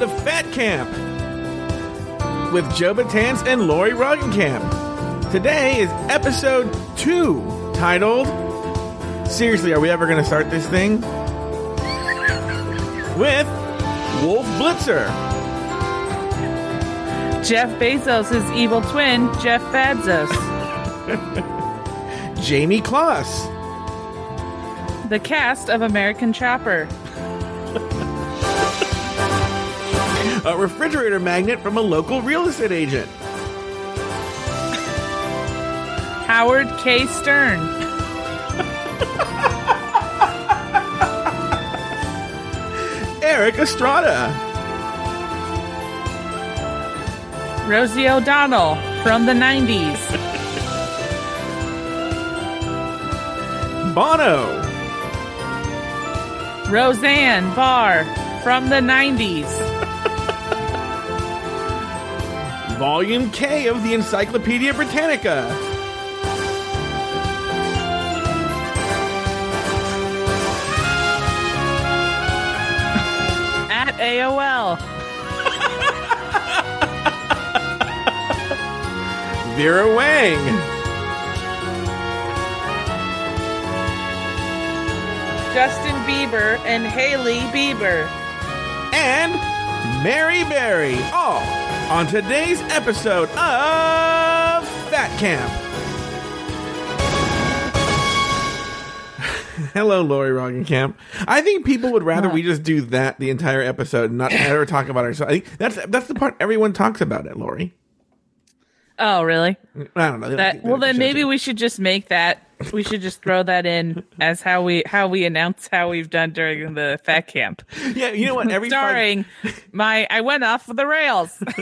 to Fat Camp with Joe Betance and Lauri Roggenkamp. Today is episode two, titled Seriously, are we ever going to start this thing? With Wolf Blitzer, Jeff Bezos' evil twin, Jeff Bezos. Jamie Kloss, the cast of American Chopper. A refrigerator magnet from a local real estate agent. Howard K. Stern. Erik Estrada, Rosie O'Donnell from the 90s. Bono, Roseanne Barr from the 90s. Volume K of the Encyclopedia Britannica. At AOL. Vera Wang, Justin Bieber and Hailey Bieber. and Mary Berry, all on today's episode of Fat Camp. Hello, Lauri Roggenkamp. I think people would rather we just do that the entire episode and not ever talk about ourselves. I think that's that's the part everyone talks about it, Lauri. Oh, really? I don't know. That well, then maybe we should just make that. We should just throw that in as how we how we announce how we've done during the fat camp. Yeah, you know what? Every five- Starring my, I went off the rails.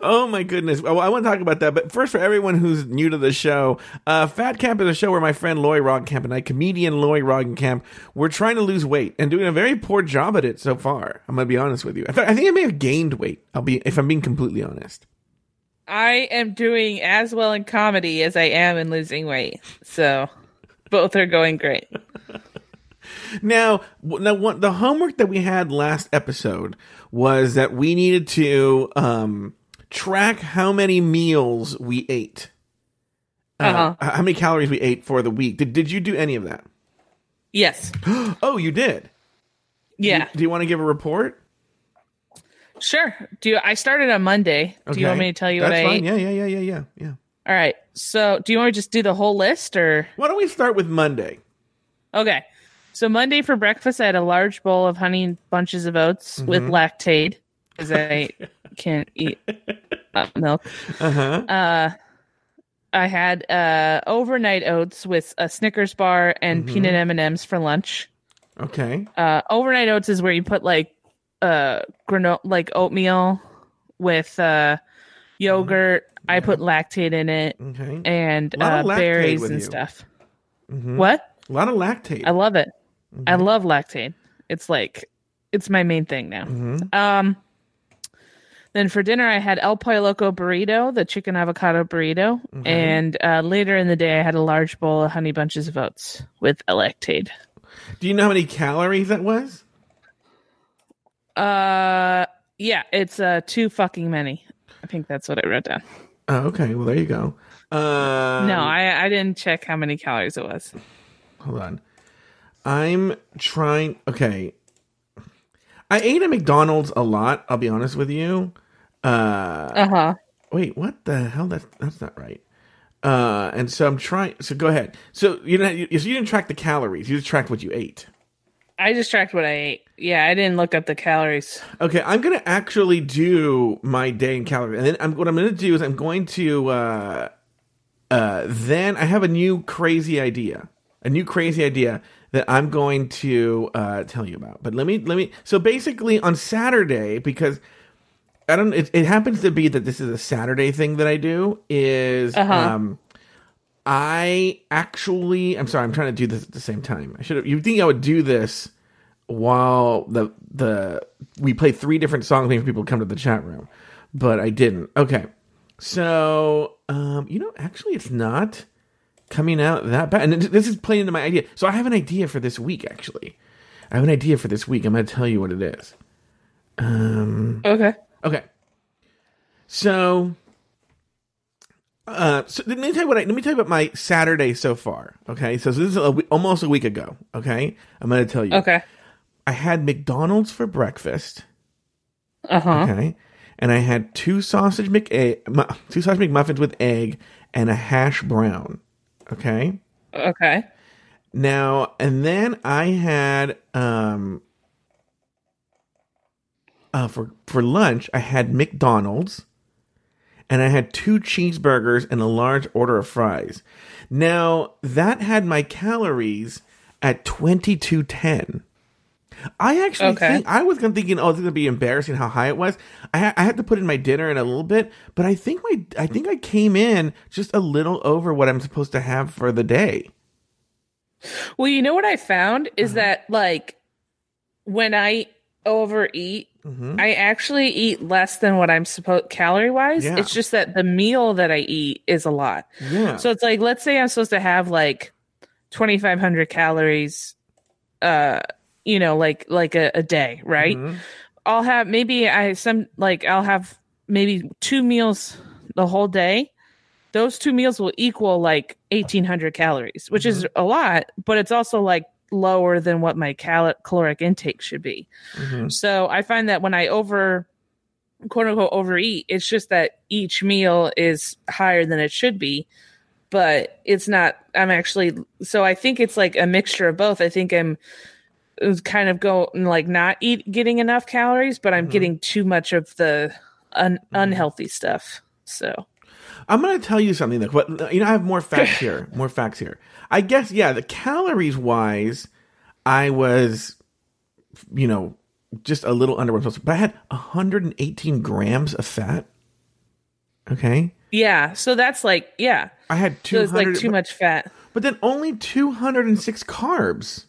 Oh my goodness! Well, I want to talk about that, but first, for everyone who's new to the show, uh, Fat Camp is a show where my friend Lauri Roggenkamp and I, comedian Lauri Roggenkamp, we're trying to lose weight and doing a very poor job at it so far. I'm gonna be honest with you. In fact, I think I may have gained weight. I'll be if I'm being completely honest. I am doing as well in comedy as I am in losing weight. So both are going great. Now, now, what the homework that we had last episode was that we needed to um, track how many meals we ate, uh, Uh-huh. how many calories we ate for the week. Did Did you do any of that? Yes. Oh, you did. Yeah. Do you want to give a report? Sure. Do you, I started on Monday. Do you want me to tell you That's what I fine. ate? Yeah, yeah, yeah, yeah, yeah, yeah. All right. So, do you want to just do the whole list or Why don't we start with Monday? Okay. So Monday for breakfast, I had a large bowl of honey bunches of oats with Mm-hmm. Lactaid because I can't eat milk. Uh-huh. Uh, I had uh, overnight oats with a Snickers bar and Mm-hmm. peanut M and M's for lunch. Okay. Uh, overnight oats is where you put like uh granola, like oatmeal with uh yogurt. I put Lactaid in it Okay. and uh, berries and you. stuff. Mhm. What? A lot of Lactaid. I love it. I Mm-hmm. love Lactaid. It's like it's my main thing now. Mhm. Um then for dinner I had El Pollo Loco burrito, the chicken avocado burrito, Mm-hmm. and uh, later in the day I had a large bowl of honey bunches of oats with Lactaid. Do you know how many calories that was? Uh yeah, it's uh too fucking many. I think that's what I wrote down. Oh, okay. Well, there you go. Uh, no, I I didn't check how many calories it was. hold on. I'm trying. Okay. I ate at McDonald's a lot. I'll be honest with you. Uh, Uh-huh. wait, what the hell? That's that's not right. Uh, and so I'm trying. So go ahead. So you know, you, so you didn't track the calories. You just tracked what you ate. I just tracked what I ate. Yeah, I didn't look up the calories. Okay, I'm gonna actually do my day in calories, and then I'm, what I'm gonna do is I'm going to. Uh, uh, then I have a new crazy idea, a new crazy idea that I'm going to uh, tell you about. But let me let me. So basically, on Saturday, because I don't. It, it happens to be that this is a Saturday thing that I do. Is Uh-huh. um, I actually. I'm sorry. I'm trying to do this at the same time. I should have. You think I would do this while the the we play three different songs for people to come to the chat room, but I didn't. Okay, so um, you know, actually, it's not coming out that bad, and this is playing into my idea. So I have an idea for this week. Actually, I have an idea for this week. I'm going to tell you what it is. Um, Okay. okay. So, uh, so let me tell you what. I, let me tell you about my Saturday so far. Okay, so, this is a, almost a week ago. Okay, I'm going to tell you. Okay. I had McDonald's for breakfast. Uh huh. Okay, and I had two sausage mc mu- two sausage McMuffins with egg and a hash brown. Okay. Okay. Now and then I had um uh for for lunch I had McDonald's and I had two cheeseburgers and a large order of fries. Now that had my calories at 2210. I actually Okay. think I was gonna thinking, oh, it's gonna be embarrassing how high it was. I, ha- I had to put in my dinner in a little bit, but I think my I think I came in just a little over what I'm supposed to have for the day. Well, you know what I found is Uh-huh. that like when I overeat, Mhm. I actually eat less than what I'm supposed calorie wise. Yeah. It's just that the meal that I eat is a lot. Yeah. So it's like let's say I'm supposed to have like 2500 calories uh you know like like a, a day, right? Mhm. I'll have maybe I some like I'll have maybe two meals the whole day. Those two meals will equal like 1800 calories, which is a lot, but it's also like lower than what my cal- caloric intake should be. Mhm. So I find that when I over quote unquote overeat, it's just that each meal is higher than it should be, but it's not. I'm actually so I think it's like a mixture of both. I think I'm kind of go like not eat getting enough calories, but I'm Mhm. getting too much of the un- unhealthy stuff. So I'm going to tell you something though. But you know, I have more facts here. More facts here. I guess yeah. The calories wise, I was, you know, just a little under what I'm. But I had 118 grams of fat. Okay, yeah, so that's like yeah, I had so it's 200, like too much fat, but then only 206 carbs.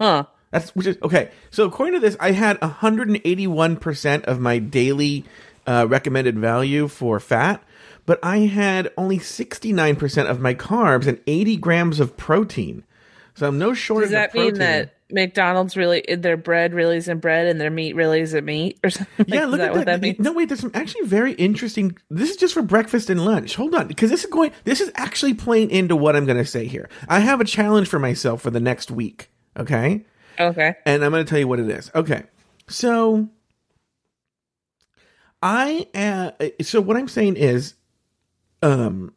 Huh? That's which is okay. So according to this, I had 181 percent of my daily uh, recommended value for fat, but I had only 69 percent of my carbs and 80 grams of protein. So I'm no short. Does that mean that McDonald's really their bread really isn't bread and their meat really isn't meat or something? yeah, look at that that. that means? No, wait. There's some actually very interesting. This is just for breakfast and lunch. Hold on, because this is going. This is actually playing into what I'm going to say here. I have a challenge for myself for the next week. Okay. Okay. and I'm going to tell you what it is. Okay, so I uh, so what I'm saying is, um,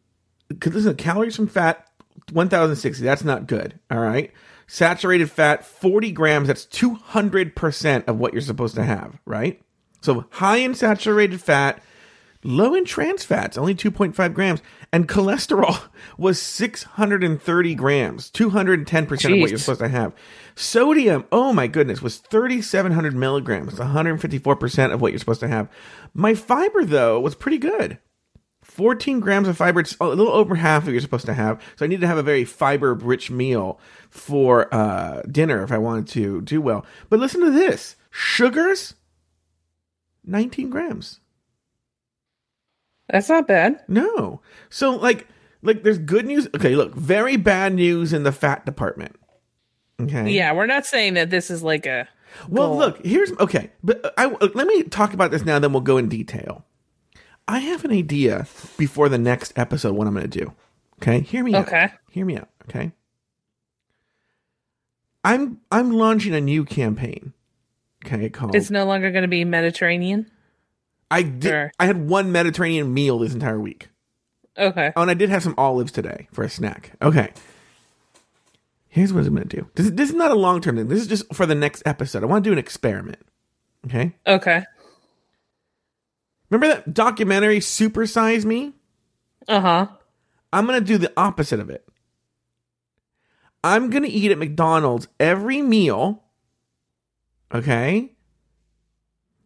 because listen, calories from fat, 1,060. That's not good. All right, saturated fat, 40 grams. That's 200 percent of what you're supposed to have. Right. So high in saturated fat, low in trans fats, only 2.5 grams, and cholesterol was 630 grams, 210 percent of what you're supposed to have. Sodium, oh my goodness, was 3,700 milligrams, 154 percent of what you're supposed to have. My fiber though was pretty good. 14 grams of fiber, it's a little over half of what you're supposed to have. So I need to have a very fiber rich meal for uh, dinner if I wanted to do well. But listen to this sugars, 19 grams. That's not bad. No. So like like there's good news. Okay, look, very bad news in the fat department. Okay. Yeah, we're not saying that this is like a Well, goal. look, here's okay, but I let me talk about this now then we'll go in detail. I have an idea before the next episode what I'm going to do. Okay? Hear me out. Okay. Hear me out, okay? I'm I'm launching a new campaign. Okay, called It's no longer going to be Mediterranean. I did Sure. I had one Mediterranean meal this entire week. Okay. Oh, and I did have some olives today for a snack. Okay. Here's what I'm going to do. This, this is not a long term thing. This is just for the next episode. I want to do an experiment. Okay. Okay. Remember that documentary, Super Size Me? Uh huh. I'm going to do the opposite of it. I'm going to eat at McDonald's every meal. Okay.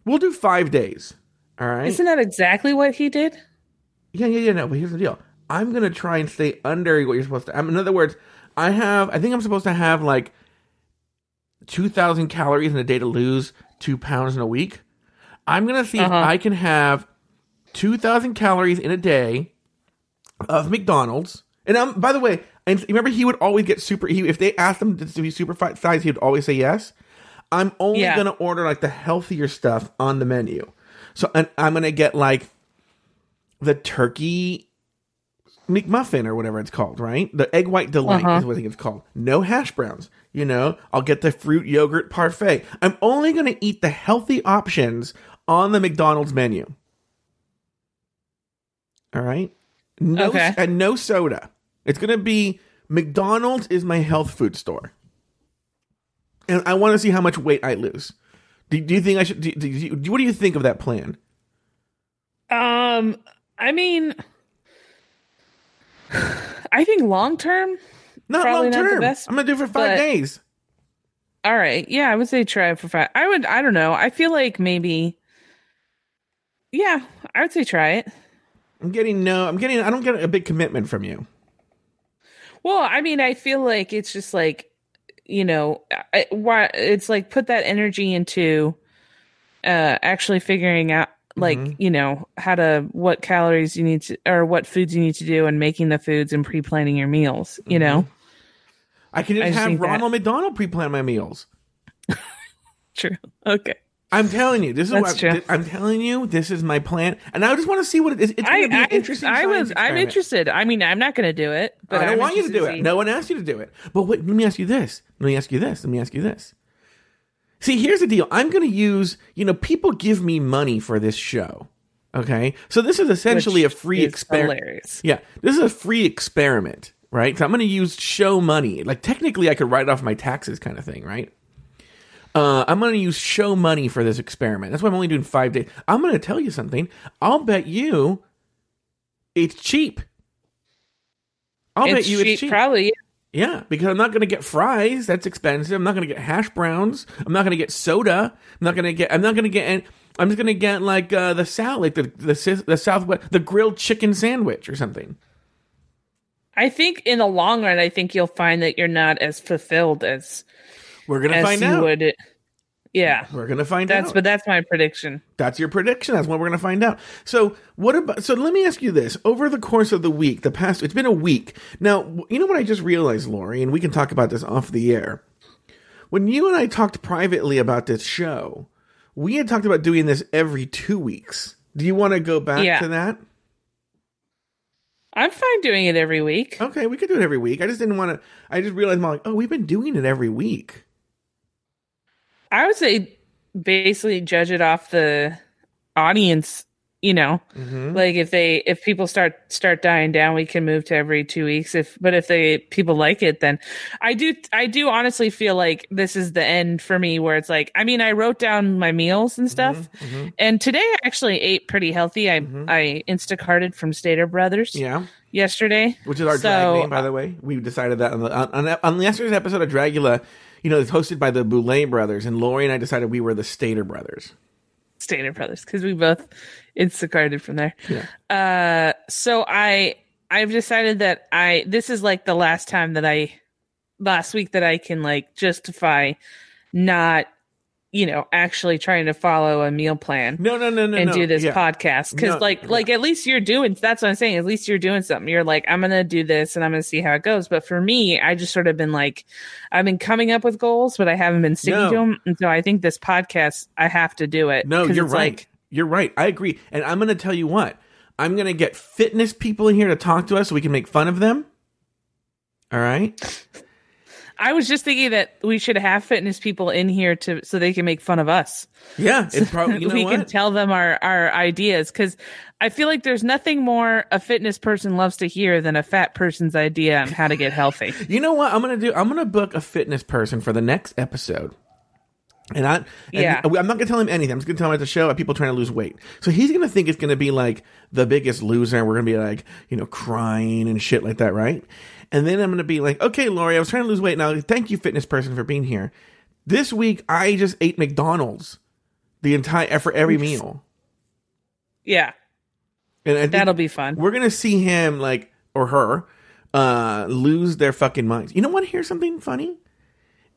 We'll do five days. All right. Isn't that exactly what he did? Yeah, yeah, yeah. No, but here's the deal. I'm gonna try and stay under what you're supposed to. I mean, in other words, I have. I think I'm supposed to have like two thousand calories in a day to lose two pounds in a week. I'm gonna see Uh-huh. if I can have two thousand calories in a day of McDonald's. And um, by the way, and remember he would always get super. He, if they asked him to be super size, he would always say yes. I'm only Yeah. gonna order like the healthier stuff on the menu. So and I'm gonna get like the turkey McMuffin or whatever it's called, right? The egg white delight Uh-huh. is what I think it's called. No hash browns. You know, I'll get the fruit yogurt parfait. I'm only gonna eat the healthy options on the McDonald's menu. All right. No Okay. and no soda. It's gonna be McDonald's is my health food store, and I want to see how much weight I lose. Do, do you think I should? Do, do you, what do you think of that plan? Um, I mean, I think long term. Not long term. best, I'm gonna do it for five but- days. All right, yeah, I would say try it for five. I would. I don't know. I feel like maybe. Yeah, I would say try it. I'm getting no. I'm getting. I don't get a big commitment from you. Well, I mean, I feel like it's just like, you know, I, why it's like put that energy into uh actually figuring out like, Mhm. you know, how to what calories you need to or what foods you need to do and making the foods and pre-planning your meals, you know. I can I just just have think that- Ronald McDonald pre-plan my meals. True. Okay. I'm telling you, this is That's what true. I'm telling you. This is my plan, and I just want to see what it is. It's going I, to be I, interesting. I was I'm interested. I mean, I'm not going to do it, but I don't I'm want you to do it. No one asked you to do it. But let me ask you this. Let me ask you this. Let me ask you this. See, here's the deal. I'm going to use, you know, people give me money for this show. Okay. So this is essentially which a free experiment. Yeah. This is a free experiment, right? So I'm going to use show money. Like technically I could write off my taxes kind of thing, right? Uh, I'm going to use show money for this experiment. That's why I'm only doing five days. I'm going to tell you something. I'll bet you it's cheap. I'll bet you cheap, it's cheap. probably. Yeah, because I'm not going to get fries. That's expensive. I'm not going to get hash browns. I'm not going to get soda. I'm not going to get. I'm not going to get. And I'm just going to get like uh, the salad, like the the the Southwest, the grilled chicken sandwich or something. I think in the long run, I think you'll find that you're not as fulfilled as We're going to find out. would. Yeah, We're going to find that's out. but that's my prediction. That's your prediction. That's what we're going to find out. So, what about? So, let me ask you this: over the course of the week, the past, it's been a week now. You know what I just realized, Lauri, and we can talk about this off the air. When you and I talked privately about this show, we had talked about doing this every two weeks. Do you want to go back Yeah. to that? I'm fine doing it every week. Okay, we could do it every week. I just didn't want to. I just realized, I'm like, oh, we've been doing it every week. I would say basically judge it off the audience. You know, Mm-hmm. like if they if people start start dying down, we can move to every two weeks. If but if they people like it, then I do I do honestly feel like this is the end for me. Where it's like I mean I wrote down my meals and stuff, Mhm. and today I actually ate pretty healthy. I Mhm. I Instacarted from Stater Brothers Yeah, yesterday. which is our So, drag name, by the way. We decided that on the on, on, on yesterday's episode of Dragula. You know, it's hosted by the Boulet brothers, and Lauri and I decided we were the Stater brothers. Stater Brothers because we both Instacarted from there. Yeah. Uh, so I I've decided that I this is like the last time that I last week that I can like justify not you know actually trying to follow a meal plan No, no, no, no, and no. do this yeah. podcast because No, like yeah. like at least you're doing that's what i'm saying at least you're doing something you're like i'm gonna do this and i'm gonna see how it goes but for me i just sort of been like i've been coming up with goals but i haven't been sticking No. to them and so i think this podcast i have to do it No, you're right. like you're right. I agree. And I'm going to tell you what. I'm going to get fitness people in here to talk to us so we can make fun of them. All right. I was just thinking that we should have fitness people in here to so they can make fun of us Yeah. It's probably, you know we what? can tell them our our ideas because i feel like there's nothing more a fitness person loves to hear than a fat person's idea on how to get healthy You know what I'm gonna do? I'm gonna book a fitness person for the next episode. And I, and Yeah. I'm not gonna tell him anything. I'm just gonna tell him at the show about people trying to lose weight. So he's gonna think it's gonna be like the biggest loser. We're gonna be like, you know, crying and shit like that, right? And then I'm gonna be like, okay, Lauri, I was trying to lose weight. Now, thank you, fitness person, for being here. This week, I just ate McDonald's the entire for every meal, yeah and I that'll be fun we're gonna see him like or her uh lose their fucking minds. You know what? Here's something funny.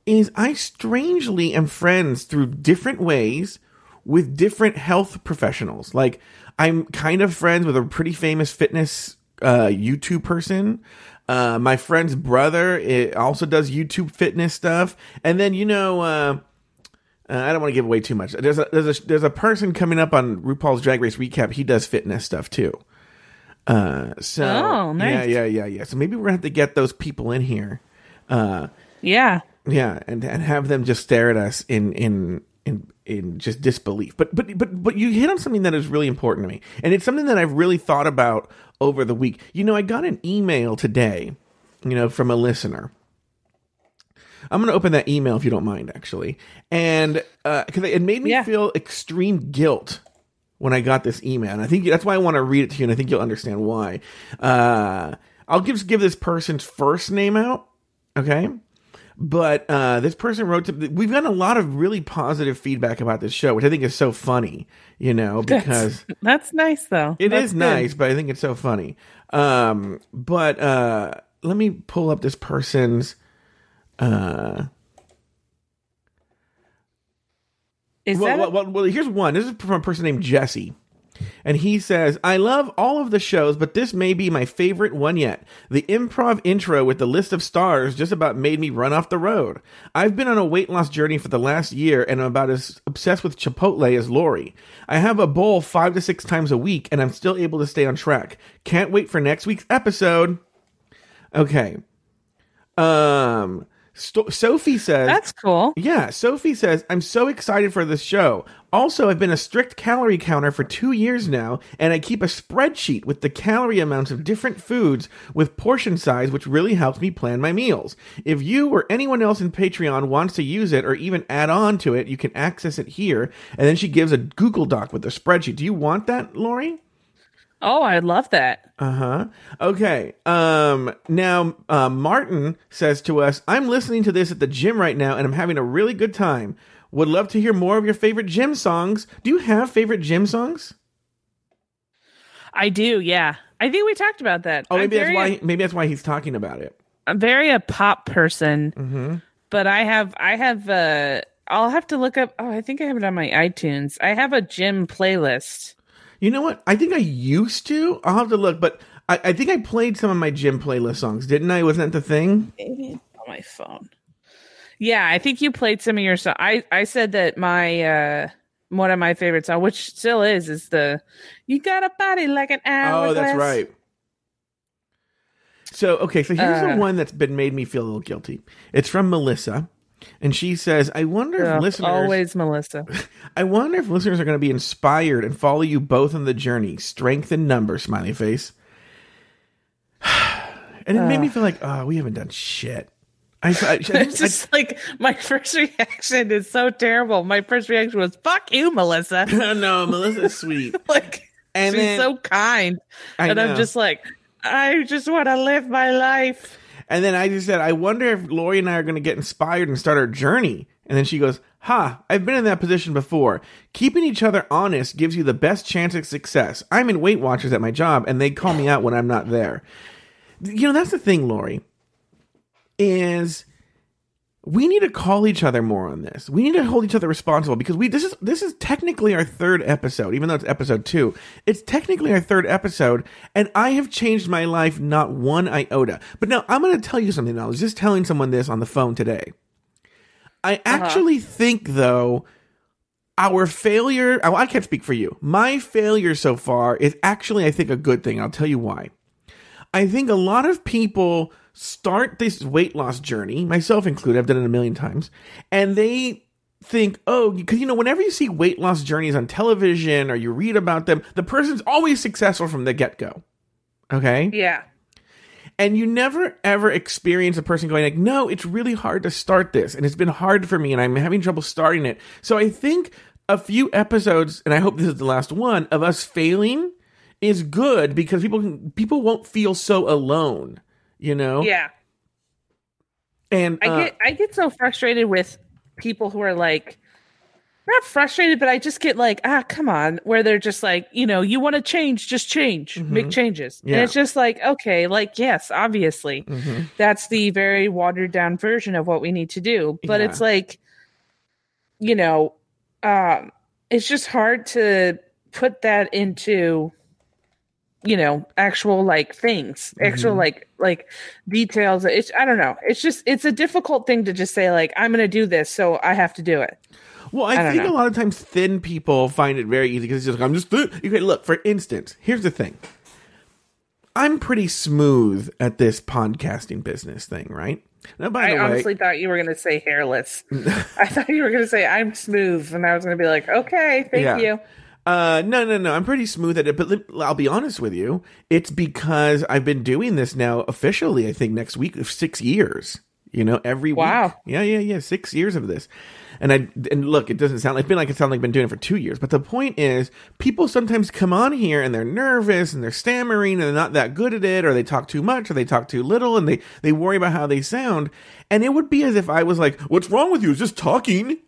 Is I strangely am friends through different ways with different health professionals. Like I'm kind of friends with a pretty famous fitness uh YouTube person. Uh my friend's brother it also does YouTube fitness stuff. And then you know uh Uh, I don't want to give away too much. There's a there's a there's a person coming up on RuPaul's Drag Race recap. He does fitness stuff too. Uh, so Oh, nice. yeah, yeah, yeah, yeah. So maybe we're gonna have to get those people in here. Uh, Yeah. yeah, and and have them just stare at us in in in in just disbelief. But but but but you hit on something that is really important to me, and it's something that I've really thought about over the week. You know, I got an email today, you know, from a listener. I'm going to open that email if you don't mind, actually, and because it made me Yeah. feel extreme guilt when I got this email, and I think that's why I want to read it to you, and I think you'll understand why. Uh, I'll give, give this person's first name out, okay? But uh, this person wrote to. We've gotten a lot of really positive feedback about this show, which I think is so funny, you know, because That's, that's nice though. it That's is good. nice, but I think it's so funny. Um, but uh, let me pull up this person's. Uh, Is well, that well, well, well, here's one. This is from a person named Jesse. And he says, I love all of the shows, but this may be my favorite one yet. The improv intro with the list of stars just about made me run off the road. I've been on a weight loss journey for the last year and I'm about as obsessed with Chipotle as Lauri. I have a bowl five to six times a week and I'm still able to stay on track. Can't wait for next week's episode. Okay. Um, Sophie says, that's cool. yeah, Sophie says, I'm so excited for this show. Also, I've been a strict calorie counter for two years now, and I keep a spreadsheet with the calorie amounts of different foods with portion size, which really helps me plan my meals. If you or anyone else in Patreon wants to use it or even add on to it, you can access it here. And then she gives a Google Doc with the spreadsheet. Do you want that, Lauri? Oh, I love that. Uh huh. Okay. Um. Now, uh, Martin says to us, "I'm listening to this at the gym right now, and I'm having a really good time. Would love to hear more of your favorite gym songs. Do you have favorite gym songs? I do. Yeah. I think we talked about that. Oh, I'm maybe that's why. Maybe that's why he's talking about it. I'm very a pop person, Mm-hmm. but I have I have uh I'll have to look up oh I think I have it on my iTunes. I have a gym playlist. You know what? I think I used to. I'll have to look, but I, I think I played some of my gym playlist songs, didn't I? Wasn't that the thing? Maybe it's on my phone. Yeah, I think you played some of your song. I I said that my uh one of my favorite songs, which still is, is the "You Got a Body Like an Hourglass." Oh, that's right. So, okay, so here's the Uh. one that's been made me feel a little guilty. It's from Melissa, and she says, "I wonder if Ugh, listeners, always Melissa. I wonder if listeners are going to be inspired and follow you both on the journey. Strength in number, smiley face." And it made me feel like, oh, we haven't done shit. I, I, I, It's I- just like my first reaction is so terrible. My first reaction was "fuck you, Melissa." no, no, Melissa's sweet. like And she's then- so kind, I and. I'm just like, I just want to live my life. And then I just said, I wonder if Lauri and I are going to get inspired and start our journey. And then she goes, Ha, I've been in that position before. Keeping each other honest gives you the best chance of success. I'm in Weight Watchers at my job, and they call me out when I'm not there. You know, that's the thing, Lauri, is we need to call each other more on this. We need to hold each other responsible because we this is this is technically our third episode, even though it's episode two. It's technically our third episode, and I have changed my life not one iota. But now I'm going to tell you something. I was just telling someone this on the phone today. I uh-huh. actually think though our failure. oh, I can't speak for you. My failure so far is actually, I think, a good thing. I'll tell you why. I think a lot of people start this weight loss journey, myself included, I've done it a million times, and they think, oh, because you know, whenever you see weight loss journeys on television or you read about them, the person's always successful from the get go. Okay? Yeah, And you never ever experience a person going like, no, it's really hard to start this, and it's been hard for me, and I'm having trouble starting it. So I think a few episodes, and I hope this is the last one, of us failing is good because people can, people won't feel so alone, you know. yeah. And I uh, get I get so frustrated with people who are like not frustrated, but I just get like, ah, come on, where they're just like, you know, you want to change, just change, make changes. Mm-hmm. Yeah. And it's just like, okay, like, yes, obviously. mhm. That's the very watered down version of what we need to do. But Yeah. it's like, you know, um, it's just hard to put that into you know actual like things actual Mhm. like like details it's i don't know it's just it's a difficult thing to just say like i'm gonna do this so i have to do it Well, I, I think know. a lot of times thin people find it very easy because it's just like, I'm just. Okay, look, for instance, here's the thing. I'm pretty smooth at this podcasting business thing, right? Now, by I the way, honestly thought you were going to say hairless. I thought you were going to say I'm smooth, and I was going to be like, okay, thank Yeah. you. Uh, no, no, no. I'm pretty smooth at it, but li- I'll be honest with you. It's because I've been doing this now officially. I think next week, six years. You know, every Wow. week. Yeah, yeah, yeah. Six years of this, and I and look, it doesn't sound like it's been like it sounds like I've been doing it for two years. But the point is, people sometimes come on here and they're nervous and they're stammering and they're not that good at it, or they talk too much or they talk too little, and they they worry about how they sound. And it would be as if I was like, "What's wrong with you? It's just talking."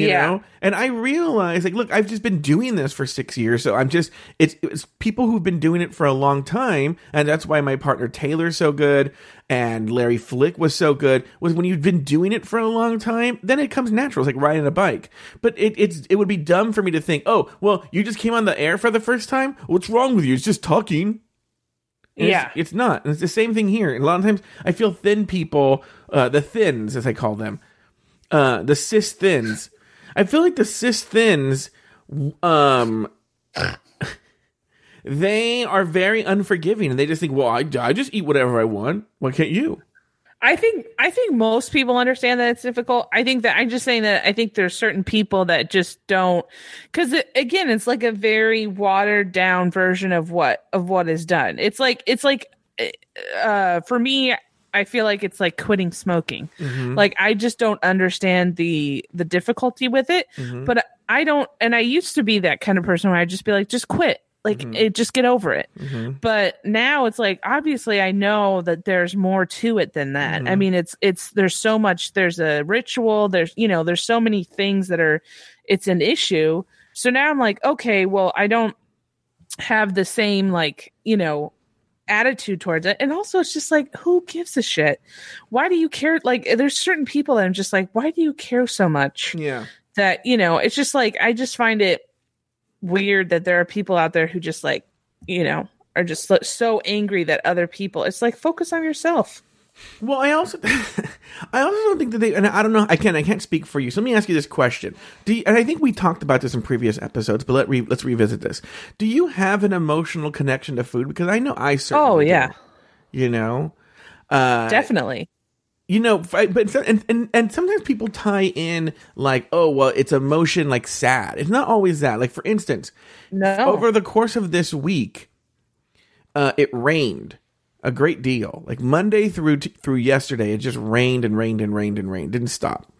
You Yeah. know and i realize like look i've just been doing this for six years so i'm just it's, it's people who've been doing it for a long time and that's why my partner taylor's so good and larry flick was so good was when you've been doing it for a long time then it comes natural it's like riding a bike but it, it's it would be dumb for me to think oh well you just came on the air for the first time what's wrong with you it's just talking and Yeah. it's, it's not. And it's the same thing here. And a lot of times, I feel thin people, uh, the thins as I call them, uh, the cis thins. I feel like the cis thins, um, they are very unforgiving, and they just think, "Well, I, I just eat whatever I want. Why can't you?" I think I think most people understand that it's difficult. I think that I'm just saying that I think there's certain people that just don't because it, again, it's like a very watered down version of what of what is done. It's like it's like uh for me I feel like it's like quitting smoking. Mm-hmm. Like I just don't understand the the difficulty with it, mm-hmm. but I don't and I used to be that kind of person where I'd just be like just quit. Like mm-hmm. it just get over it. But now it's like obviously I know that there's more to it than that. I mean it's it's there's so much there's a ritual, there's you know, there's so many things that are it's an issue. So now I'm like, okay, well, I don't have the same like, you know, attitude towards it. And also it's just like, who gives a shit? Why do you care? Like there's certain people that I'm just like, why do you care so much? Yeah. That, you know, it's just like I just find it weird that there are people out there who just like, you know, are just so- angry that other people it's like focus on yourself. Well, I also, I also don't think that they, and I don't know, I can't, I can't speak for you. So let me ask you this question. Do you, and I think we talked about this in previous episodes, but let re, let's revisit this. Do you have an emotional connection to food? Because I know I certainly. Oh do, yeah, you know, uh, definitely. you know, I- but and, and and sometimes people tie in like, oh, well, it's emotion like sad. It's not always that. Like for instance, No. over the course of this week, uh, it rained a great deal. Like Monday through t- through yesterday, it just rained and rained and rained and rained, didn't stop.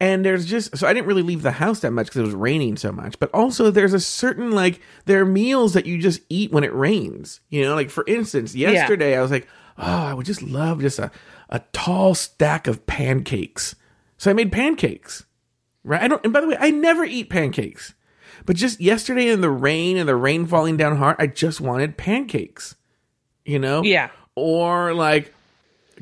And there's just so I didn't really leave the house that much because it was raining so much. But also, there's a certain like there are meals that you just eat when it rains. You know, like for instance, yesterday I was like, oh, I would just love just a a tall stack of pancakes. So I made pancakes. Right? I don't. And by the way, I never eat pancakes. But just yesterday in the rain and the rain falling down hard, I just wanted pancakes. You know? Yeah. Or like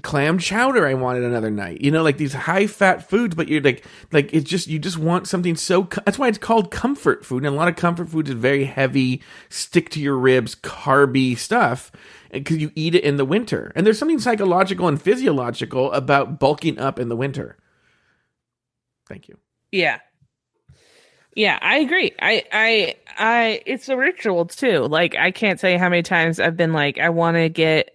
clam chowder I wanted another night. You know, like these high fat foods, but you're like like it's just you just want something so that's why it's called comfort food. And a lot of comfort food is very heavy, stick to your ribs, carby stuff because you eat it in the winter. And there's something psychological and physiological about bulking up in the winter. Thank you. Yeah. Yeah, I agree. I I I it's a ritual too. Like I can't tell you how many times I've been like I want to get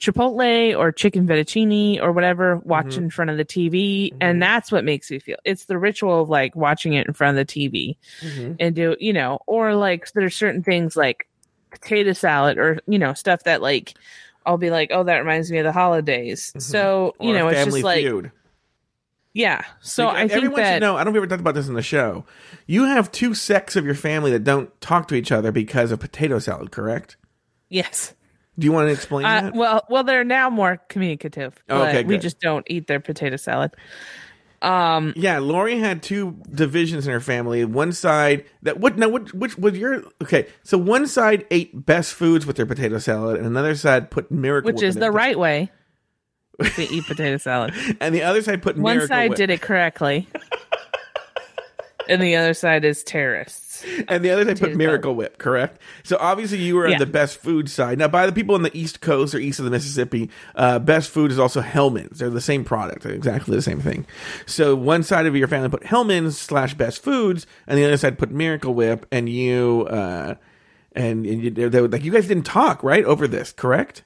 Chipotle or chicken fettuccine or whatever watch mm-hmm. in front of the TV and mm-hmm. that's what makes me feel. It's the ritual of like watching it in front of the TV mm-hmm. and do, you know, or like there's certain things like potato salad or you know, stuff that like I'll be like, "Oh, that reminds me of the holidays." So, you Or know, it's just like Feud. Yeah. So I think everyone that should know. I don't know if we ever talked about this in the show. You have two sects of your family that don't talk to each other because of potato salad, correct? yes. Do you want to explain Uh, that? well, well, they're now more communicative. Oh, okay, we just don't eat their potato salad. Um, yeah, Lauri had two divisions in her family. One side that what now? Which which was your okay? So one side ate best foods with their potato salad, and another side put miracle, which is the right way to eat potato salad. and the other side put Miracle. One miracle side Whip. did it correctly. and the other side is terrorists. and the other they put Miracle Whip, correct? So obviously you were on the best food side. Now, by the people on the East Coast or east of the Mississippi, uh, best food is also Hellmann's. They're the same product, They're exactly the same thing. So one side of your family put Hellmann's slash best foods, and the other side put Miracle Whip, and you, uh, and, and you, they, were like you guys didn't talk right over this, correct?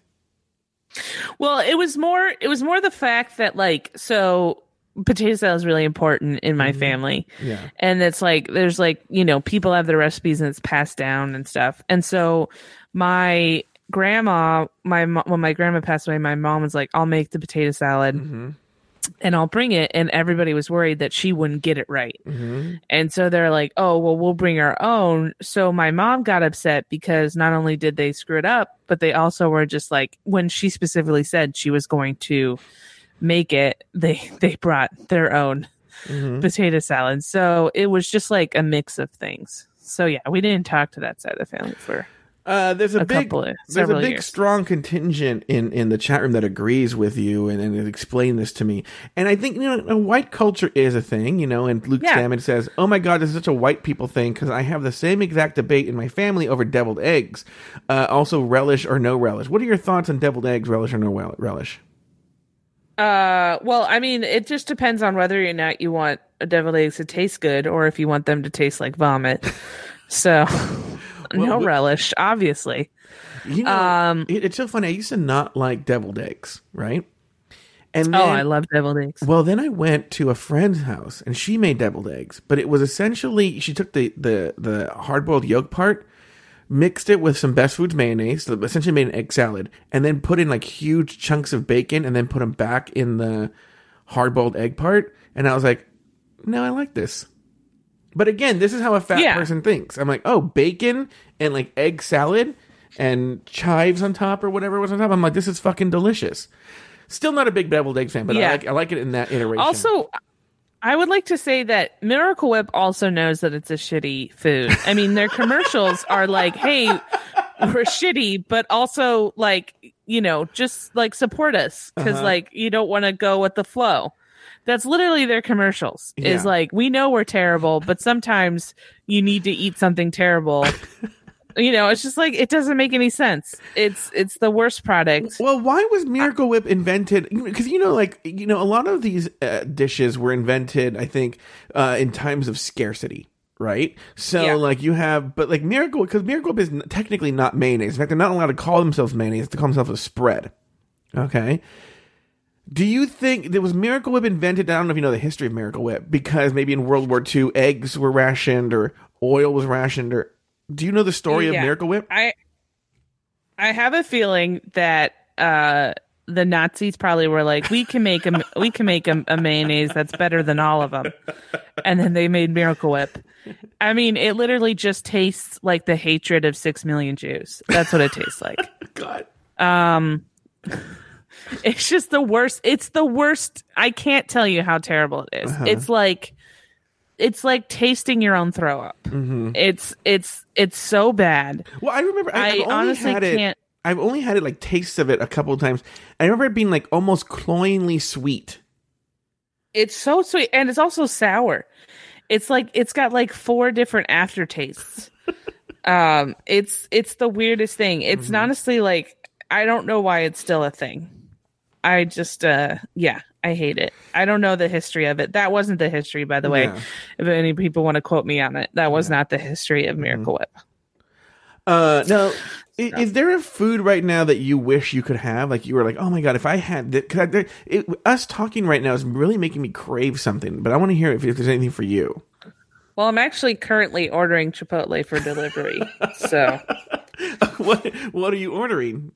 Well, it was more it was more the fact that like so potato salad is really important in my family. Yeah. And it's like there's like, you know, people have the recipes and it's passed down and stuff. And so my grandma, my mo- when my grandma passed away, my mom was like, "I'll make the potato salad." Mm-hmm. And I'll bring it, and everybody was worried that she wouldn't get it right. Mm-hmm. And so they're like, oh, well, we'll bring our own. So my mom got upset because not only did they screw it up, but they also were just like, when she specifically said she was going to make it, they, they brought their own Mm-hmm. potato salad. So it was just like a mix of things. So yeah, we didn't talk to that side of the family for Uh, there's a, a big, of there's a big years. strong contingent in in the chat room that agrees with you and, and explain this to me. And I think you know, white culture is a thing, you know. And Luke Yeah. Stammen says, "Oh my God, this is such a white people thing because I have the same exact debate in my family over deviled eggs. Uh, also, relish or no relish. What are your thoughts on deviled eggs, relish or no relish? Uh, well, I mean, it just depends on whether or not you want a deviled eggs to taste good or if you want them to taste like vomit. so, no wh- relish, obviously. You know, Um, it- it's so funny. I used to not like deviled eggs, right? And Oh, I love deviled eggs. Well, then I went to a friend's house and she made deviled eggs, but it was essentially she took the the the hard boiled yolk part, mixed it with some best foods mayonnaise, so essentially made an egg salad, and then put in like huge chunks of bacon and then put them back in the hard boiled egg part. And I was like, no, I like this. But again, this is how a fat Yeah. person thinks. I'm like, oh, bacon and like egg salad and chives on top or whatever was on top. I'm like, this is fucking delicious. Still not a big deviled egg fan, but I like I like it in that iteration. Also, I would like to say that Miracle Whip also knows that it's a shitty food. I mean, their commercials are like, "Hey, we're shitty," but also like, you know, just like support us because Uh-huh. like you don't want to go with the flow. That's literally their commercials. Is like, we know we're terrible, but sometimes you need to eat something terrible. you know, it's just like it doesn't make any sense. It's it's the worst product. Well, why was Miracle Whip invented? Because you know, like you know, a lot of these uh, dishes were invented, I think, uh, in times of scarcity, right? So, Yeah. like you have, but like Miracle, because Miracle Whip is technically not mayonnaise. In fact, they're not allowed to call themselves mayonnaise; they call themselves a spread. Okay. Do you think there was Miracle Whip invented? I don't know if you know the history of Miracle Whip because maybe in World War II eggs were rationed or oil was rationed. Or do you know the story of Miracle Whip? I I have a feeling that uh the Nazis probably were like, we can make a we can make a, a mayonnaise that's better than all of them, and then they made Miracle Whip. I mean, it literally just tastes like the hatred of six million Jews. That's what it tastes like. God. Um, it's just the worst. It's the worst. I can't tell you how terrible it is. Uh-huh. It's like it's like tasting your own throw up. Mm-hmm. It's it's it's so bad. Well, I remember. I, I honestly had it, can't- I've only had it like tastes of it a couple of times. I remember it being like almost cloyingly sweet. It's so sweet and it's also sour. It's like it's got like four different aftertastes. um it's it's the weirdest thing. It's Mm-hmm. honestly like I don't know why it's still a thing. I just uh yeah, I hate it. I don't know the history of it. That wasn't the history by the way. Yeah. If any people want to quote me on it, that was not the history Mm-hmm. of Miracle Whip. Uh, now, i- is, there a food right now that you wish you could have? Like you were like, oh my god, if I had that, cause I, there, it, us talking right now is really making me crave something. But I want to hear if, if there's anything for you. Well, I'm actually currently ordering Chipotle for delivery. so what What are you ordering?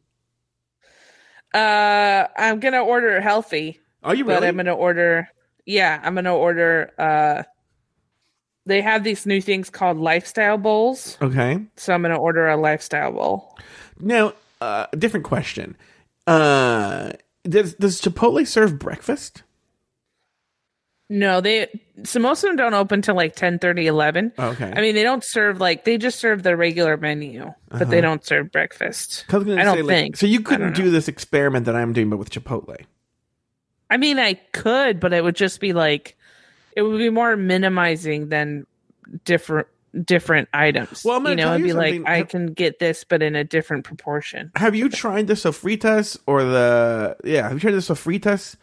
Uh I'm gonna order healthy. Are you but really? I'm gonna order. Yeah, I'm gonna order. uh They have these new things called lifestyle bowls, okay. so I'm gonna order a lifestyle bowl. Now, uh, a different question. Uh, does Does Chipotle serve breakfast? No, they so most of them don't open till like 10, 30 11. Okay. I mean, they don't serve like they just serve the regular menu, but they don't serve breakfast. I, I don't say, like, think. so. You couldn't don't this experiment that I'm doing, but with Chipotle. I mean, I could, but it would just be like it would be more minimizing than different different items. Well, you know, and you be like, something. I Have- can get this, but in a different proportion. Have you tried the sofritas or the yeah? Have you tried the sofritas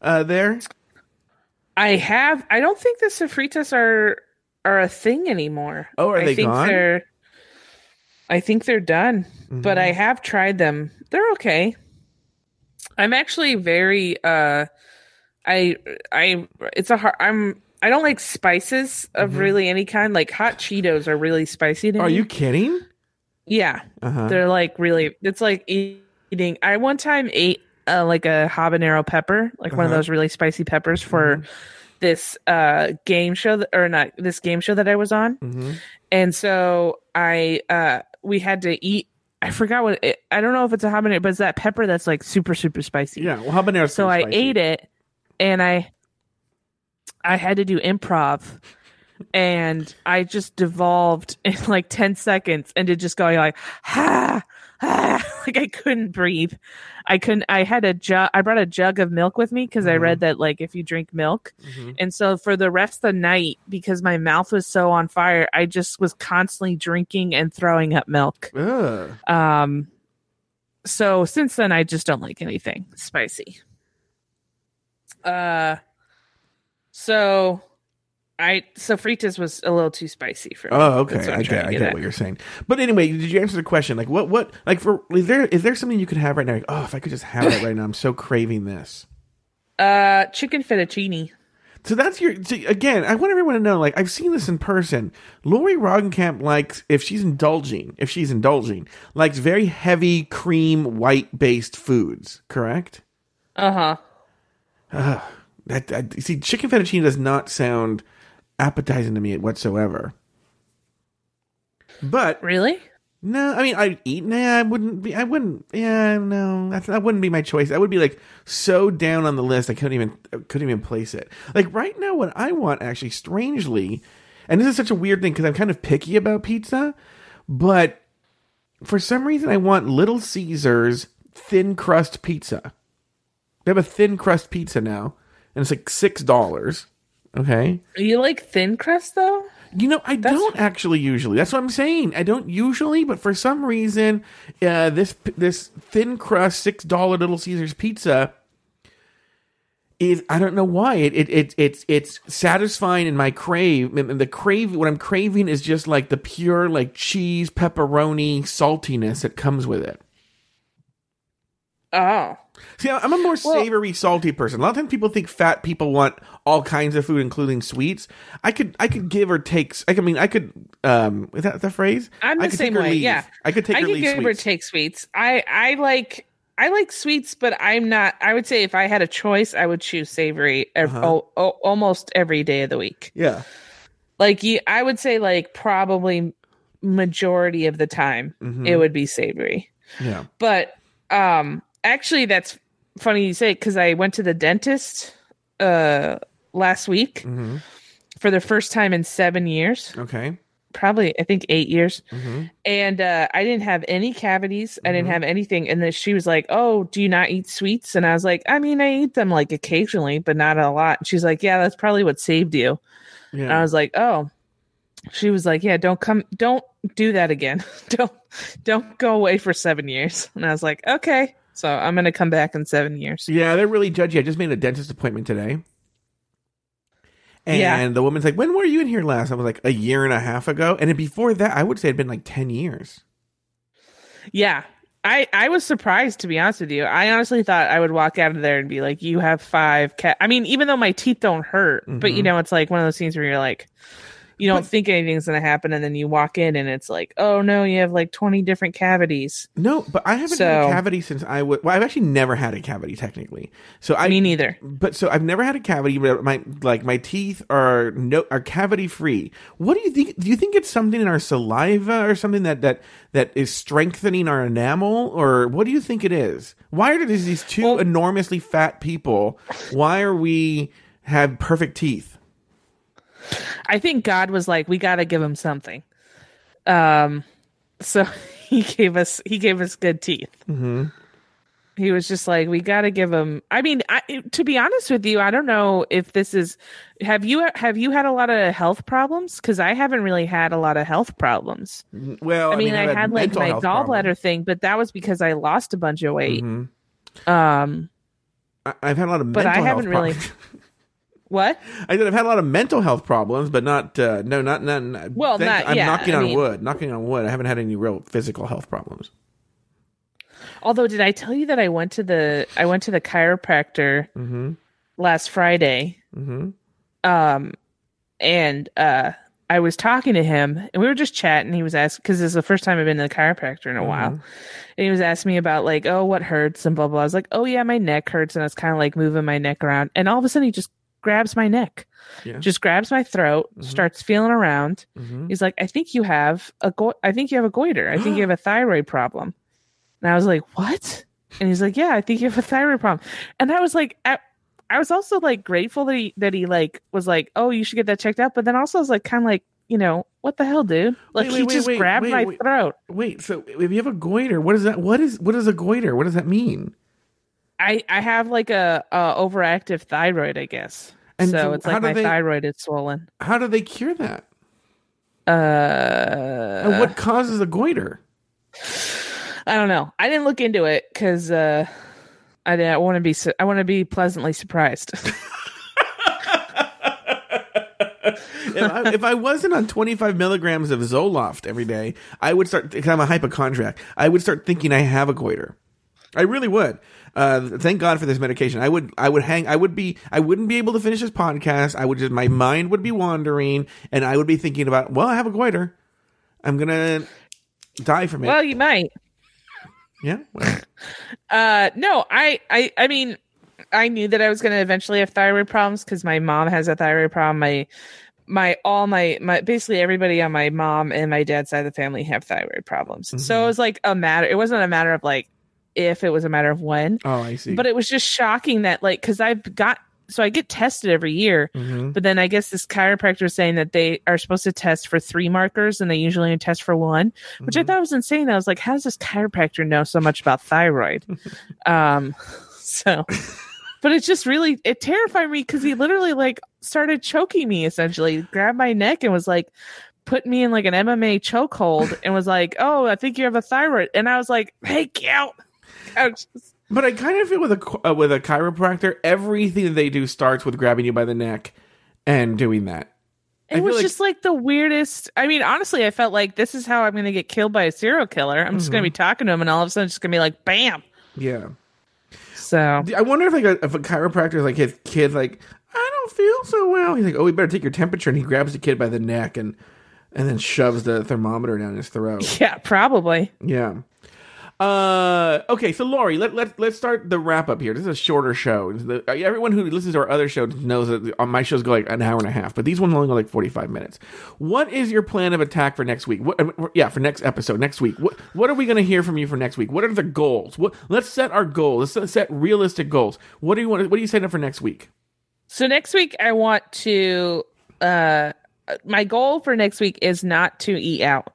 uh, there? I have. I don't think the sofritas are are a thing anymore. Oh, are I they think gone? They're, I think they're done, but Mm-hmm. I have tried them. They're okay. I'm actually very. uh I I it's a hard. I'm. I don't like spices of really any kind. Like hot Cheetos are really spicy to Mm-hmm. Are me. you kidding? Yeah, Uh-huh. they're like really. It's like eating. I one time ate uh, like a habanero pepper, like one of Uh-huh. those really spicy peppers for this uh game show that, or not this game show that I was on, Mhm. and so I uh we had to eat. I forgot what it, I don't know if it's a habanero, but it's that pepper that's like super super spicy. Yeah, well, habanero. So I ate it, and I I had to do improv, and I just devolved in like ten seconds and into just going like ha ha, like I couldn't breathe. I couldn't. I had a jug. I brought a jug of milk with me because I Mm-hmm. read that like if you drink milk, Mhm. and so for the rest of the night, because my mouth was so on fire, I just was constantly drinking and throwing up milk. Ugh. Um, so since then, I just don't like anything spicy. Uh, so I sofritas was a little too spicy for me. Oh, okay. I'm get, I get get at. what you're saying. But anyway, did you answer the question? Like, what, what, like, for is there is there something you could have right now? Like, oh, if I could just have that right now, I'm so craving this. Uh, chicken fettuccine. So that's your so again. I want everyone to know. Like I've seen this in person. Lauri Roggenkamp likes if she's indulging, if she's indulging, likes very heavy cream white based foods. Correct. Uh huh. Uh That, that you see, chicken fettuccine does not sound appetizing to me whatsoever. But Really? no, I mean I'd eat. Nah, I wouldn't be. I wouldn't. Yeah, no, that's, that wouldn't be my choice. I would be like so down on the list. I couldn't even couldn't even place it. Like right now, what I want actually, strangely, and this is such a weird thing because I'm kind of picky about pizza, but for some reason I want Little Caesars thin crust pizza. They have a thin crust pizza now, and it's like six dollars. Okay. You like thin crust though? You know, I don't actually usually. That's what I'm saying. I don't usually, but for some reason, uh, this this thin crust six dollar Little Caesars pizza is I don't know why it it, it it's it's satisfying in my crave. And the crave what I'm craving is just like the pure like cheese pepperoni saltiness that comes with it. Oh, See, I'm a more savory, salty person. A lot of times people think fat people want all kinds of food, including sweets. I could, I could give or take. I mean, I could. Um, is that the phrase? I'm I the could same way. leave. Yeah, I could take I leave give or take sweets. I I like I like sweets, but I'm not. I would say if I had a choice, I would choose savory ev- Uh-huh. oh, oh, almost every day of the week. yeah. Like you, I would say like probably majority of the time Mhm. it would be savory. Yeah. But um, actually, that's funny you say because I went to the dentist uh last week hmm for the first time in seven years. Okay. Probably, I think eight years. hmm and uh, I didn't have any cavities. I didn't Mhm. have anything. And then she was like, "Oh, do you not eat sweets?" And I was like, "I mean, I eat them like occasionally, but not a lot." And she's like, "Yeah, that's probably what saved you." And I was like, "Oh." She was like, "Yeah, don't come, don't do that again. don't, don't go away for seven years." And I was like, "Okay." So I'm gonna come back in seven years. Yeah, they're really judgy. I just made a dentist appointment today. And Yeah. the woman's like, When were you in here last? I was like, A year and a half ago. And then before that, I would say it'd been like 10 years. Yeah. I, I was surprised to be honest with you. I honestly thought I would walk out of there and be like, "You have five cat." I mean, even though my teeth don't hurt, but you Mhm. know, it's like one of those things where you're like, you don't But- think anything's gonna happen, and then you walk in and it's like, "Oh no, you have like 20 different cavities." No, but I haven't had a cavity since I was. Well, I've actually never had a cavity technically. So I Me neither. but so I've never had a cavity, but my like my teeth are no are cavity free. What do you think? Do you think it's something in our saliva or something that that that is strengthening our enamel, or what do you think it is? Why are there these two Well- enormously fat people? Why are we have perfect teeth? I think God was like, "We got to give him something." Um, so he gave us he gave us good teeth. hmm he was just like, we got to give him. I mean, I, to be honest with you, I don't know if this is. Have you have you had a lot of health problems? Because I haven't really had a lot of health problems. Well, I mean, I, I've had like my gallbladder thing, but that was because I lost a bunch of weight. Mhm. Um, I- I've had a lot of But I haven't really-. what? I said I've had a lot of mental health problems, but not uh, no, not not. Well, not- I'm yeah, knocking I on mean- wood. Knocking on wood. I haven't had any real physical health problems. Although, did I tell you that I went to the I went to the chiropractor Mm-hmm. last Friday? Mm-hmm. um and uh I was talking to him and we were just chatting. He was asking because this is the first time I've been to the chiropractor in a while. Mm-hmm. And he was asking me about like, oh, what hurts and blah blah. I was like, oh yeah, my neck hurts, and I was kind of like moving my neck around. And all of a sudden he just grabs my neck. Yeah. Just grabs my throat, Mhm. starts feeling around. Mm-hmm. He's like, I think you have a go- I think you have a goiter. I think you have a thyroid problem. And I was like, what? And he's like, yeah, I think you have a thyroid problem. And I was like, I, I was also like grateful that he that he like was like, oh, you should get that checked out. But then also I was like, kind of like, you know, what the hell, dude? Like Wait, he wait, just wait, grabbed my throat. Wait, so if you have a goiter, what is that? What is what is a goiter? What does that mean? I I have like a, a overactive thyroid, I guess. And so it's like my they- thyroid is swollen. How do they cure that? Uh, And what causes a goiter? I don't know. I didn't look into it because uh, I didn't want to be. Su- I want to be pleasantly surprised. if, I, if I wasn't on 25 milligrams of Zoloft every day, I would start, because I'm a hypochondriac, I would start thinking I have a goiter. I really would. Uh, thank God for this medication. I would, I would hang, I would be, I wouldn't be able to finish this podcast. I would just, my mind would be wandering and I would be thinking about, well, I have a goiter. I'm to die from it. well, you might. yeah. Well, Uh, no, I, I, I mean, I knew that I was to eventually have thyroid problems because my mom has a thyroid problem. My, my, all my, my, basically everybody on my mom and my dad's side of the family have thyroid problems. So Mhm. it was like a matter. It wasn't a matter of like if, it was a matter of when. oh, I see. But it was just shocking that like because I've got so I get tested every year. Mhm. But then I guess this chiropractor is saying that they are supposed to test for three markers and they usually only test for one, which I Mhm. thought was insane. I was like, how does this chiropractor know so much about thyroid? um, so, but it just really it terrified me because he literally like started choking me essentially, grabbed my neck and was like put me in like an MMA chokehold and was like, oh, I think you have a thyroid, and I was like, hey, out. Just- But I kind of feel with a uh, with a chiropractor, everything that they do starts with grabbing you by the neck and doing that. It was like- just like the weirdest. I mean, honestly, I felt like this is how I'm going to get killed by a serial killer. I'm just going to Mm-hmm. be talking to him, and all of a sudden, it's just going to be like, bam. Yeah. So I wonder if like a, if a chiropractor is like his kid, like I don't feel so well. He's like, oh, we better take your temperature, and he grabs the kid by the neck and and then shoves the thermometer down his throat. yeah, probably. Yeah. Uh, okay, so Lauri, let let let's start the wrap up here. This is a shorter show. The, everyone who listens to our other shows knows that on my shows go like an hour and a half, but these ones only go like forty five minutes. What is your plan of attack for next week? What, uh, yeah, for next episode next week. What what are we going to hear from you for next week? What are the goals? What let's set our goals. Let's set realistic goals. What do you want? What are you setting up for next week? So next week, I want to. uh My goal for next week is not to eat out.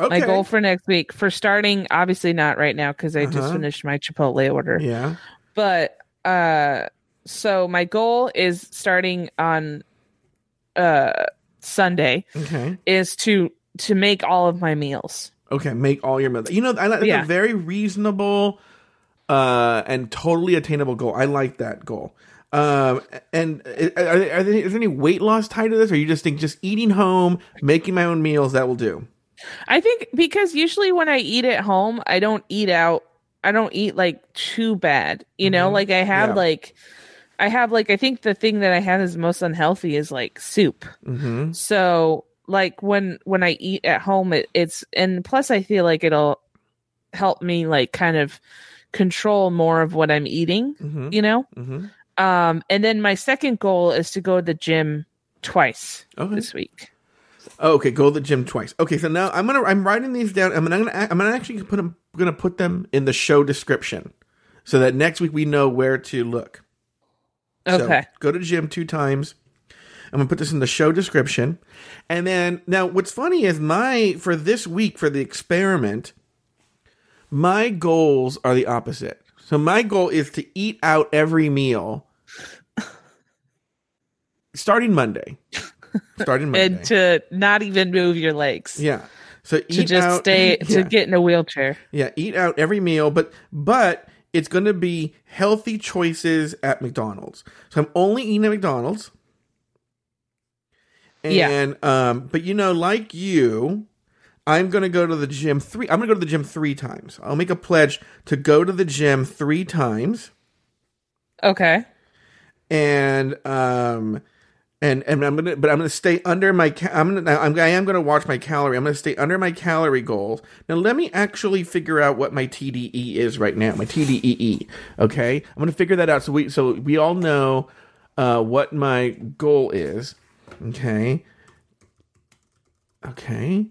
Okay. My goal for next week, for starting, obviously not right now because I just Uh-huh. finished my Chipotle order. yeah. but uh so my goal is starting on uh sunday Okay. is to to make all of my meals Okay, make all your meals. You know, I like that's Yeah. a very reasonable uh, and totally attainable goal. I like that goal. Um, and are there, are there, is there any weight loss tied to this, or you just think just eating home, making my own meals that will do? I think because usually when i eat at home i don't eat out i don't eat like too bad you know Mhm. like i have Yeah. like i have like i think the thing that i have is most unhealthy is like soup Mm-hmm. so like when when i eat at home it, it's and plus i feel like it'll help me like kind of control more of what i'm eating Mm-hmm. you know Mm-hmm. um and then my second goal is to go to the gym twice Okay. this week Oh, okay, go to the gym twice. Okay, so now I'm gonna I'm writing these down. I'm gonna I'm gonna actually put them gonna put them in the show description, so that next week we know where to look. So, okay go to gym two times. I'm gonna put this in the show description, and then now what's funny is my for this week for the experiment, my goals are the opposite. So my goal is to eat out every meal starting Monday. Starting Monday. and to not even move your legs. yeah. So eat To just out, stay yeah. to get in a wheelchair. Yeah, eat out every meal, but but it's going to be healthy choices at McDonald's. So I'm only eating at McDonald's. Yeah. And um but you know like you I'm going to go to the gym 3 I'm going to go to the gym 3 times. I'll make a pledge to go to the gym 3 times Okay. and um and and I'm gonna but I'm gonna stay under my I'm gonna I'm I am gonna watch my calorie. I'm gonna stay under my calorie goals. Now let me actually figure out what my TDE is right now. My TDEE. Okay, I'm gonna figure that out so we so we all know uh, what my goal is. Okay. Okay.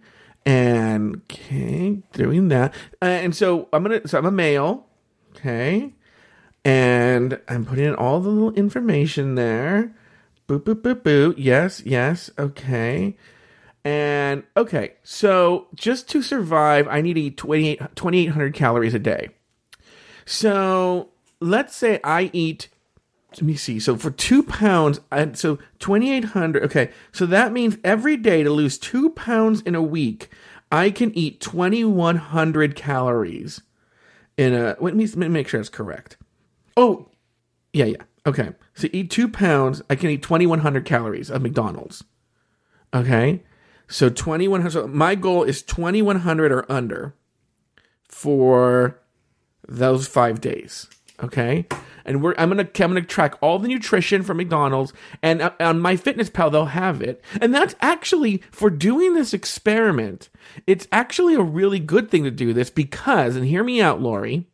And okay, doing that. Uh, and so I'm gonna so I'm a male. Okay and I'm putting in all the little information there. Boop, boop, boop, boop. Yes, yes, okay. And okay, so just to survive, I need to eat 28 2,800 calories a day. So let's say I eat, let me see, so for two pounds, I, so 2,800, okay, so that means every day to lose two pounds in a week, I can eat 2,100 calories in a, let me, let me make sure it's correct. Oh, yeah, yeah. Okay. So eat two pounds. I can eat 2,100 calories of McDonald's. Okay. So 2,100. So my goal is 2,100 or under for those five days. Okay. And we're, I'm gonna I'm gonna track all the nutrition from McDonald's and uh, on MyFitnessPal they'll have it. And that's actually for doing this experiment. It's actually a really good thing to do this because and hear me out, Lauri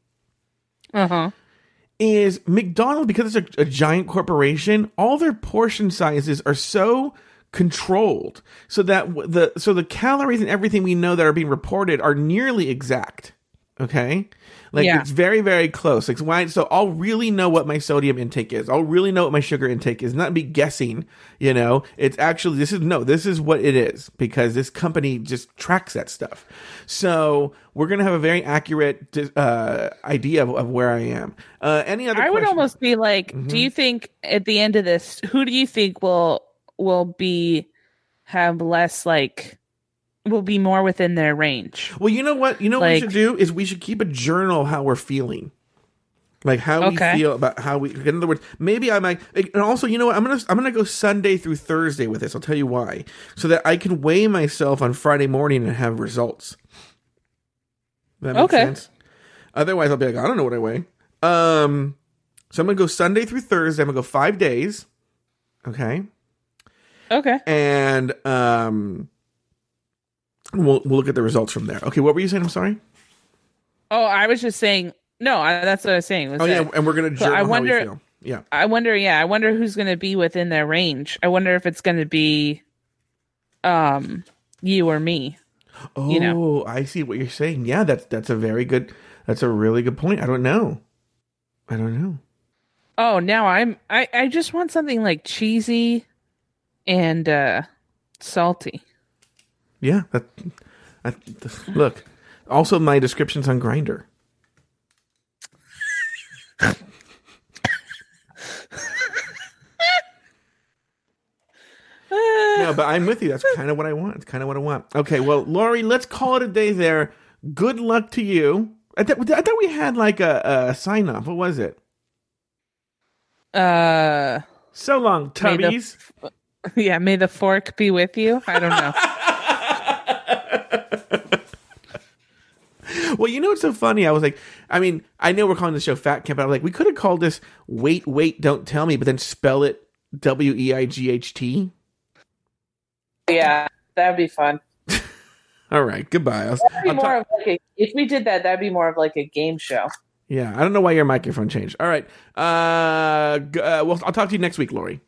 Uh huh. Is McDonald's because it's a, a giant corporation, all their portion sizes are so controlled so that the so the calories and everything we know that are being reported are nearly exact. Okay? Like Yeah. it's very very close. Like why so I'll really know what my sodium intake is. I'll really know what my sugar intake is. Not be guessing, you know. It's actually this is no, this is what it is because this company just tracks that stuff. So, we're going to have a very accurate uh, idea of, of where I am. Uh, any other I would questions? almost be like, Mm-hmm. do you think at the end of this, who do you think will will be have less like will be more within their range? Well, you know what? You know what we should do is we should keep a journal how we're feeling. Like how Okay. we feel about how we. In other words, maybe I might. And also, you know what? I'm gonna I'm gonna go Sunday through Thursday with this. I'll tell you why, so that I can weigh myself on Friday morning and have results. That makes Okay. sense. Otherwise, I'll be like, I don't know what I weigh. Um, so I'm gonna go Sunday through Thursday. I'm gonna go five days. Okay, Okay. and um, we'll we'll look at the results from there. Okay, what were you saying? I'm sorry. Oh, I was just saying. No, I, that's what I was saying. Was Oh that yeah, and we're gonna So I how we wonder- feel. Yeah. I wonder. Yeah, I wonder who's going to be within their range. I wonder if it's going to be, um, you or me. Oh, You know. I see what you're saying. Yeah, that's that's a very good. That's a really good point. I don't know. I don't know. Oh, now I'm. I I just want something like cheesy, and uh salty. Yeah. That. I, look. Also, my descriptions on Grindr. no, but I'm with you. That's kind of what I want. It's kind of what I want. Okay, well, Lauri, let's call it a day there. Good luck to you. I, th- I thought we had like a, a sign off. What was it? Uh, So long, May the- yeah. May the fork be with you. I don't know. Well, you know what's so funny? I was like, I mean, I know we're calling the show Fat Camp, but I'm like, we could have called this Wait, Wait, Don't Tell Me, but then spell it W E I G H T. yeah, that'd be fun. All right, goodbye. I'll, That'd be I'll more talk- of like a, if we did that, that'd be more of like a game show. yeah, I don't know why your microphone changed. All right, uh, g- uh well, I'll talk to you next week, Lauri.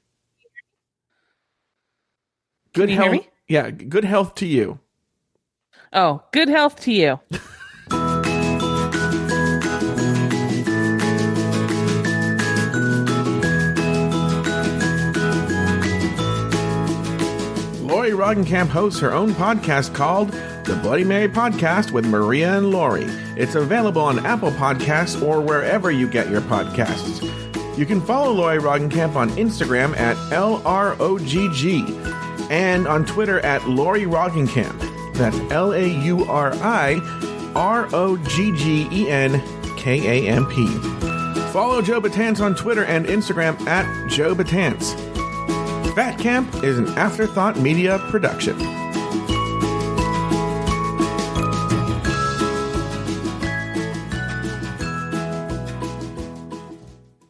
Good Can you hear health. me? Yeah, g- good health to you. Oh, good health to you. Roggenkamp hosts her own podcast called The Bloody Mary Podcast with Maria and Lauri. It's available on Apple Podcasts or wherever you get your podcasts. You can follow Lauri Roggenkamp on Instagram at LROGG and on Twitter at Lauri Roggenkamp. That's L A U R I R O G G E N K A M P. Follow Joe Betance on Twitter and Instagram at Joe Betance. Fat Camp is an Afterthought Media production.